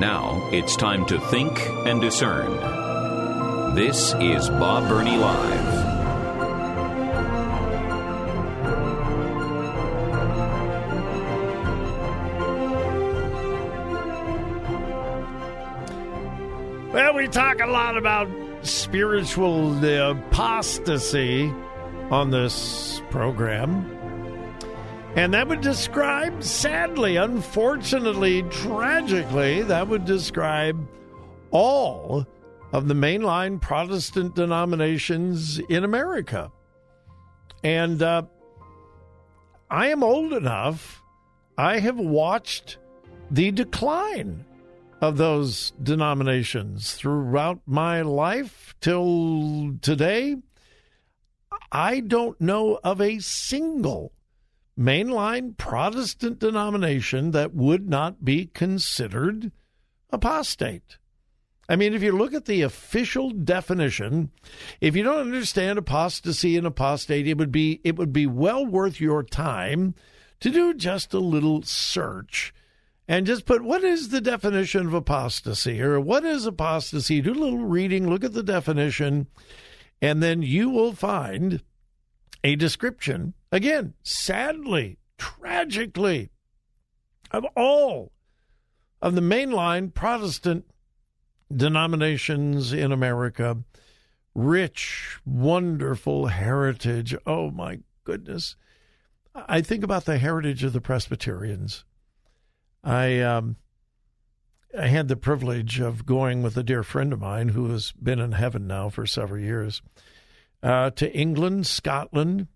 Now it's time to think and discern. This is Bob Burney Live. Well, we talk a lot about spiritual uh, apostasy on this program. And that would describe, sadly, unfortunately, tragically, that would describe all of the mainline Protestant denominations in America. And uh, I am old enough, I have watched the decline of those denominations throughout my life till today. I don't know of a single mainline Protestant denomination that would not be considered apostate. I mean, if you look at the official definition, if you don't understand apostasy and apostate, it would be it would be well worth your time to do just a little search and just put what is the definition of apostasy or what is apostasy? Do a little reading, look at the definition, and then you will find a description, again, sadly, tragically, of all of the mainline Protestant denominations in America. Rich, wonderful heritage. Oh, my goodness. I think about the heritage of the Presbyterians. I um, I had the privilege of going with a dear friend of mine who has been in heaven now for several years uh, to England, Scotland,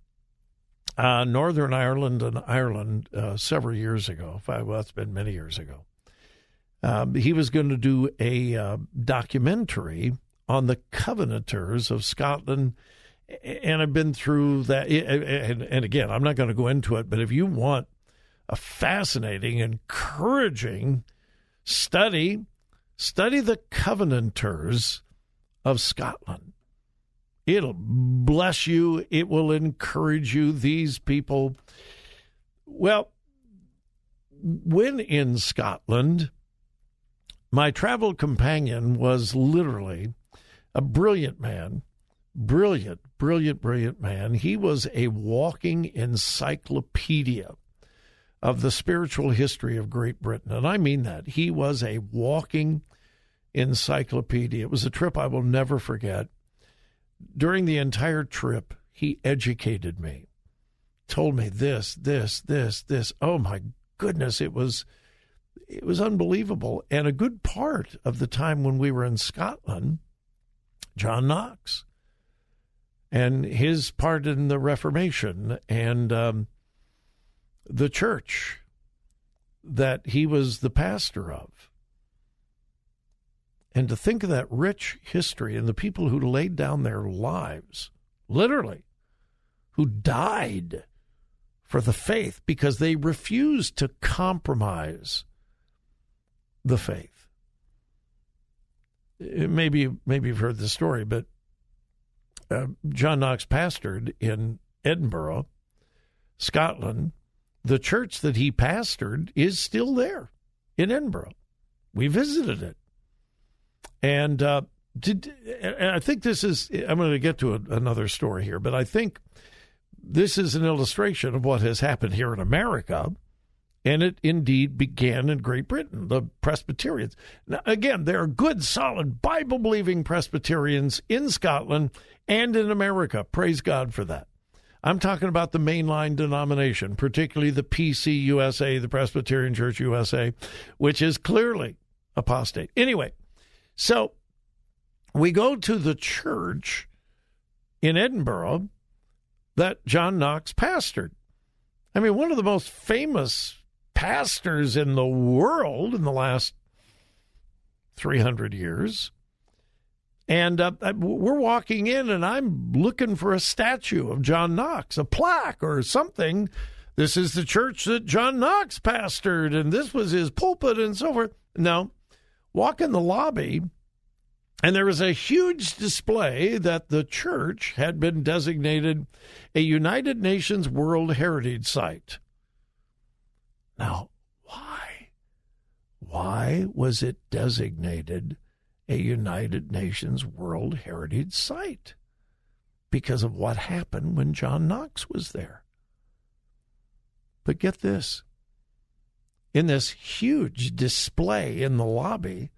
uh, Northern Ireland, and Ireland uh, several years ago. Well, it's been many years ago. Um, he was going to do a uh, documentary on the Covenanters of Scotland. And I've been through that. And, and again, I'm not going to go into it, but if you want a fascinating, encouraging study, study the Covenanters of Scotland. It'll bless you. It will encourage you. These people, well, when in Scotland, my travel companion was literally a brilliant man. Brilliant, brilliant, brilliant man. He was a walking encyclopedia of the spiritual history of Great Britain. And I mean that. He was a walking encyclopedia. It was a trip I will never forget during the entire trip, he educated me, told me this, this, this, this. Oh my goodness, it was it was unbelievable. And a good part of the time when we were in Scotland, John Knox and his part in the Reformation and um, the church that he was the pastor of. And to think of that rich history and the people who laid down their lives, literally, who died for the faith because they refused to compromise the faith. Maybe, maybe you've heard the story, but uh, John Knox pastored in Edinburgh, Scotland. The church that he pastored is still there in Edinburgh. We visited it. And uh, did, and I think this is, I'm going to get to a, another story here, but I think this is an illustration of what has happened here in America. And it indeed began in Great Britain, the Presbyterians. Now, again, there are good, solid, Bible believing Presbyterians in Scotland and in America. Praise God for that. I'm talking about the mainline denomination, particularly the PCUSA, the Presbyterian Church USA, which is clearly apostate. Anyway, so we go to the church in Edinburgh that John Knox pastored. I mean, one of the most famous pastors in the world in the last 300 years. And uh, we're walking in, and I'm looking for a statue of John Knox, a plaque or something. This is the church that John Knox pastored, and this was his pulpit, and so forth. No, walk in the lobby, and there was a huge display that the church had been designated a United Nations World Heritage Site. Now, why? Why was it designated a United Nations World Heritage Site? Because of what happened when John Knox was there. But get this in this huge display in the lobby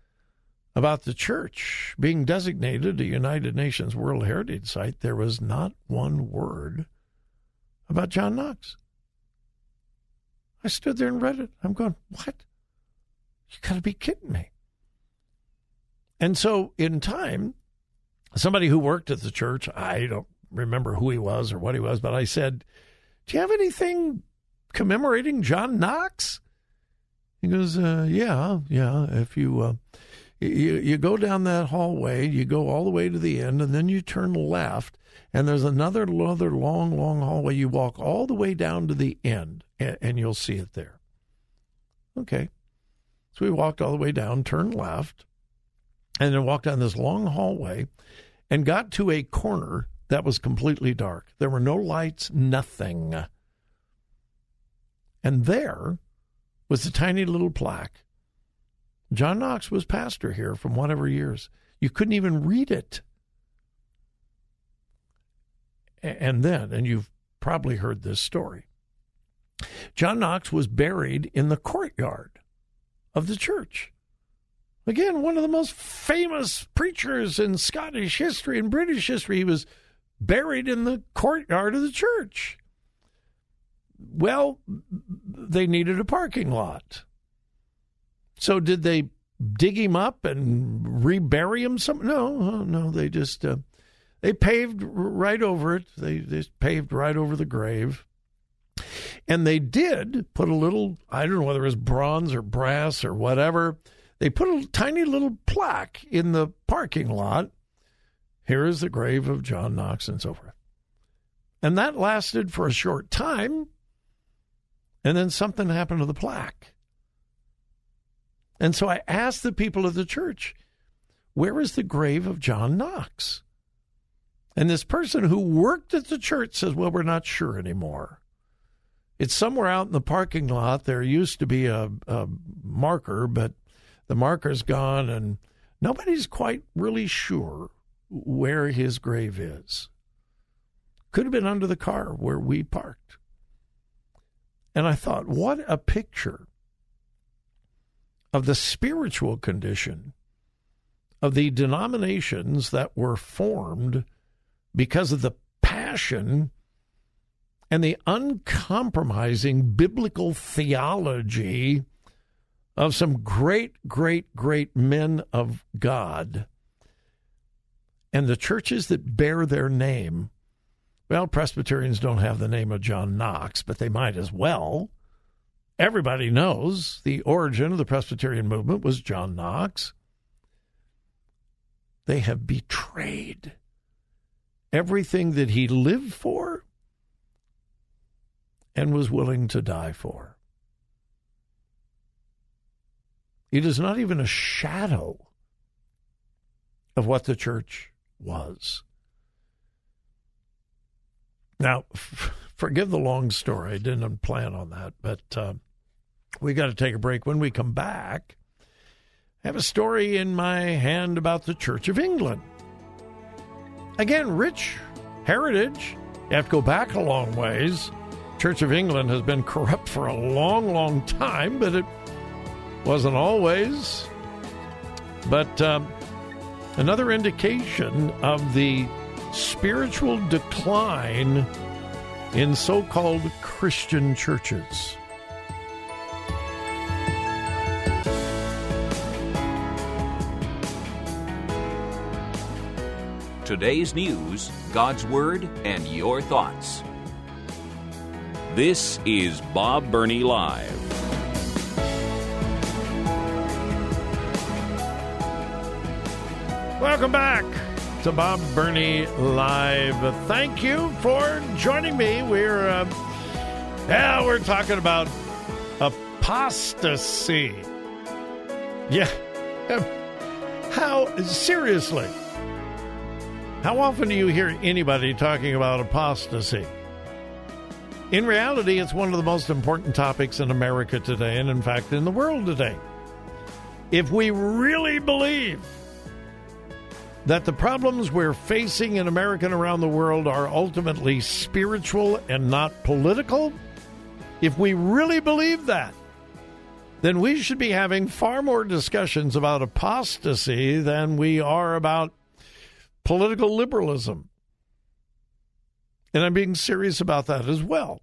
about the church being designated a United Nations World Heritage Site, there was not one word about John Knox. I stood there and read it. I'm going, what? You got to be kidding me. And so, in time, somebody who worked at the church, I don't remember who he was or what he was, but I said, Do you have anything commemorating John Knox? He goes, uh, Yeah, yeah. If you, uh, you you go down that hallway, you go all the way to the end, and then you turn left, and there's another another long, long hallway. You walk all the way down to the end, and, and you'll see it there. Okay. So we walked all the way down, turned left, and then walked down this long hallway and got to a corner that was completely dark. There were no lights, nothing. And there was a tiny little plaque. John Knox was pastor here from whatever years. You couldn't even read it. And then, and you've probably heard this story, John Knox was buried in the courtyard of the church. Again, one of the most famous preachers in Scottish history and British history. He was buried in the courtyard of the church. Well, they needed a parking lot. So did they dig him up and rebury him? Some no, no. They just uh, they paved right over it. They they paved right over the grave, and they did put a little. I don't know whether it was bronze or brass or whatever they put a tiny little plaque in the parking lot. Here is the grave of John Knox and so forth. And that lasted for a short time. And then something happened to the plaque. And so I asked the people of the church, where is the grave of John Knox? And this person who worked at the church says, well, we're not sure anymore. It's somewhere out in the parking lot. There used to be a, a marker, but the marker's gone, and nobody's quite really sure where his grave is. Could have been under the car where we parked. And I thought, what a picture of the spiritual condition of the denominations that were formed because of the passion and the uncompromising biblical theology of some great, great, great men of God. And the churches that bear their name, well, Presbyterians don't have the name of John Knox, but they might as well. Everybody knows the origin of the Presbyterian movement was John Knox. They have betrayed everything that he lived for and was willing to die for. It is not even a shadow of what the church was. Now, forgive the long story. I didn't plan on that, but uh, we got to take a break. When we come back, I have a story in my hand about the Church of England. Again, rich heritage. You have to go back a long ways. Church of England has been corrupt for a long, long time, but it wasn't always, but um, another indication of the spiritual decline in so called Christian churches. Today's news, God's Word, and your thoughts. This is Bob Burney Live. Welcome back to Bob Burney Live. Thank you for joining me. We're uh, yeah, we're talking about apostasy. Yeah. How seriously? How often do you hear anybody talking about apostasy? In reality, it's one of the most important topics in America today, and in fact, in the world today. If we really believe that the problems we're facing in America and around the world are ultimately spiritual and not political, if we really believe that, then we should be having far more discussions about apostasy than we are about political liberalism. And I'm being serious about that as well.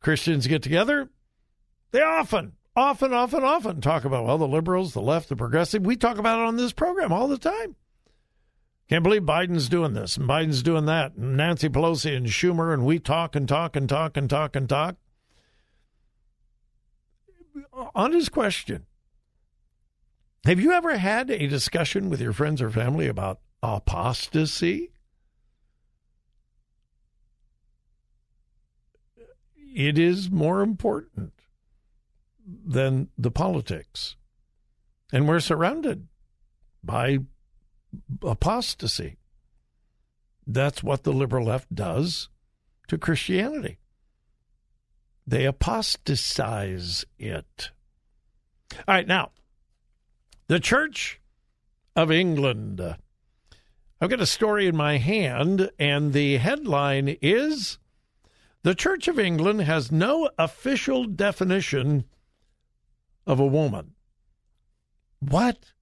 Christians get together, they often, often, often, often talk about, well, the liberals, the left, the progressive. We talk about it on this program all the time. Can't believe Biden's doing this and Biden's doing that, and Nancy Pelosi and Schumer, and we talk and talk and talk and talk and talk. On his question, have you ever had a discussion with your friends or family about apostasy? It is more important than the politics. And we're surrounded by apostasy. That's what the liberal left does to Christianity. They apostatize it. All right, now, the Church of England. I've got a story in my hand, and the headline is The Church of England has no official definition of a woman. What?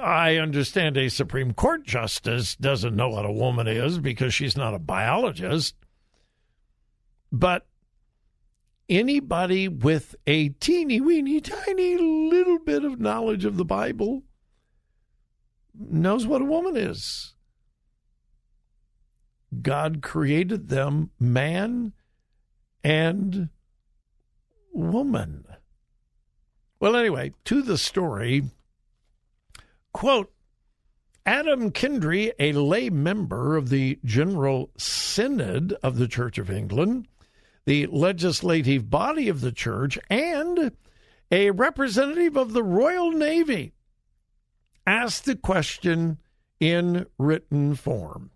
I understand a Supreme Court justice doesn't know what a woman is because she's not a biologist. But anybody with a teeny weeny tiny little bit of knowledge of the Bible knows what a woman is. God created them man and woman. Well, anyway, to the story. Quote Adam Kindry, a lay member of the General Synod of the Church of England, the legislative body of the church, and a representative of the Royal Navy, asked the question in written form.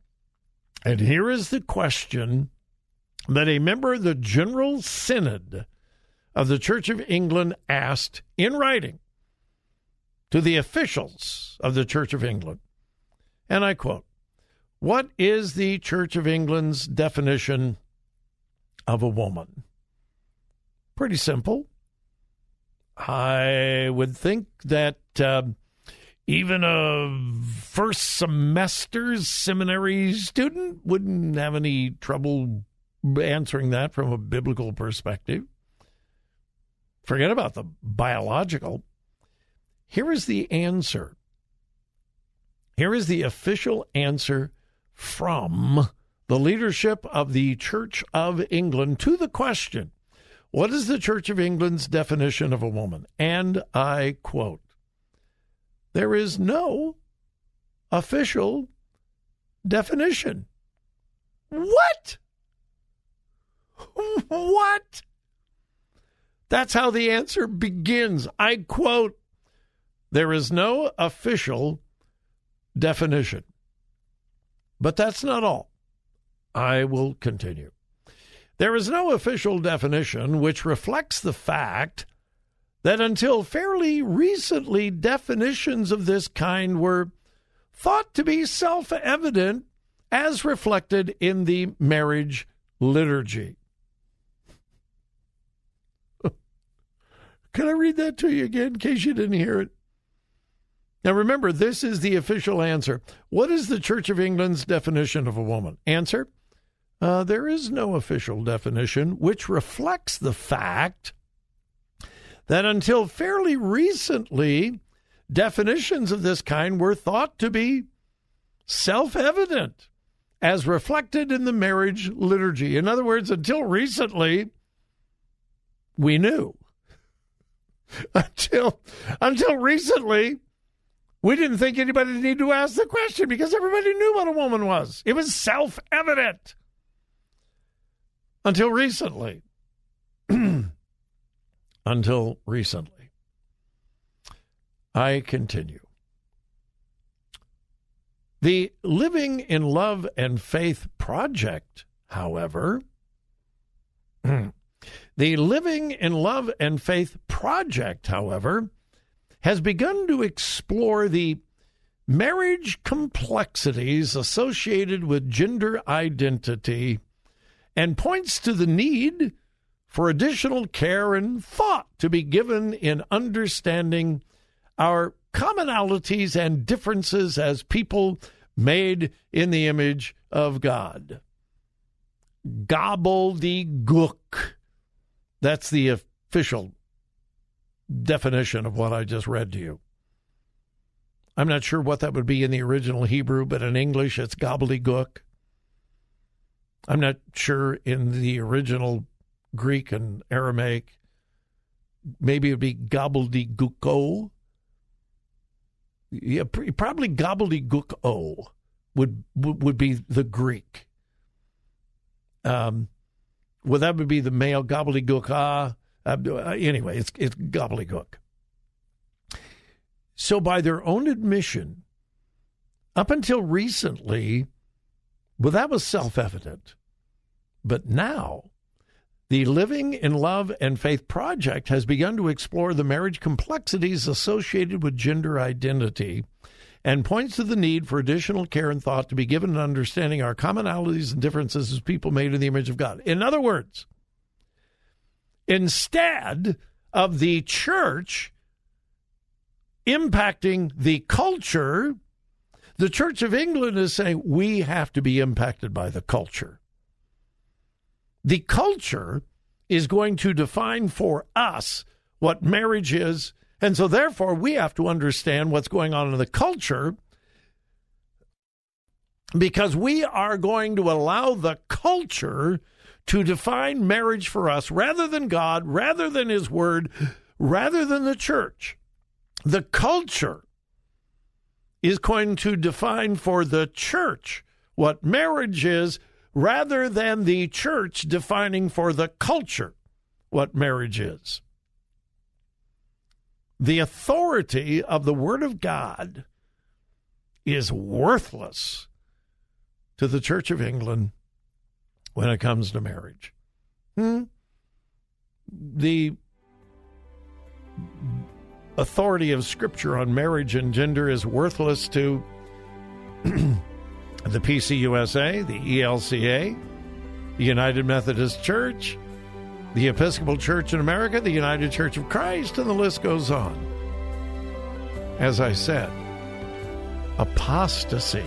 And here is the question that a member of the General Synod of the Church of England asked in writing to the officials of the Church of England. And I quote What is the Church of England's definition of a woman? Pretty simple. I would think that uh, even a first semester seminary student wouldn't have any trouble answering that from a biblical perspective. Forget about the biological. Here is the answer. Here is the official answer from the leadership of the Church of England to the question What is the Church of England's definition of a woman? And I quote There is no official definition. What? What? That's how the answer begins. I quote there is no official definition. But that's not all. I will continue. There is no official definition which reflects the fact that until fairly recently, definitions of this kind were thought to be self evident as reflected in the marriage liturgy. Can I read that to you again in case you didn't hear it? Now, remember, this is the official answer. What is the Church of England's definition of a woman? Answer uh, There is no official definition which reflects the fact that until fairly recently, definitions of this kind were thought to be self evident as reflected in the marriage liturgy. In other words, until recently, we knew. until, until recently, We didn't think anybody needed to ask the question because everybody knew what a woman was. It was self evident until recently. until recently. I continue. The Living in Love and Faith Project, however, the Living in Love and Faith Project, however, has begun to explore the marriage complexities associated with gender identity and points to the need for additional care and thought to be given in understanding our commonalities and differences as people made in the image of God. Gobbledygook. That's the official definition of what I just read to you. I'm not sure what that would be in the original Hebrew, but in English it's gobbledygook. I'm not sure in the original Greek and Aramaic. Maybe it would be gobbledygooko. Yeah, probably gobbledygook would would be the Greek. Um, well, that would be the male gobbledygook. Ah, uh, anyway, it's it's gobbledygook. So, by their own admission, up until recently, well, that was self evident. But now, the Living in Love and Faith Project has begun to explore the marriage complexities associated with gender identity and points to the need for additional care and thought to be given in understanding our commonalities and differences as people made in the image of God. In other words, instead of the church impacting the culture, the Church of England is saying we have to be impacted by the culture. The culture is going to define for us what marriage is. And so, therefore, we have to understand what's going on in the culture because we are going to allow the culture to define marriage for us rather than God, rather than His Word, rather than the church. The culture is going to define for the church what marriage is rather than the church defining for the culture what marriage is. The authority of the Word of God is worthless to the Church of England when it comes to marriage. Hmm? The authority of Scripture on marriage and gender is worthless to the PCUSA, the ELCA, the United Methodist Church, the Episcopal Church in America, the United Church of Christ, and the list goes on. As I said, apostasy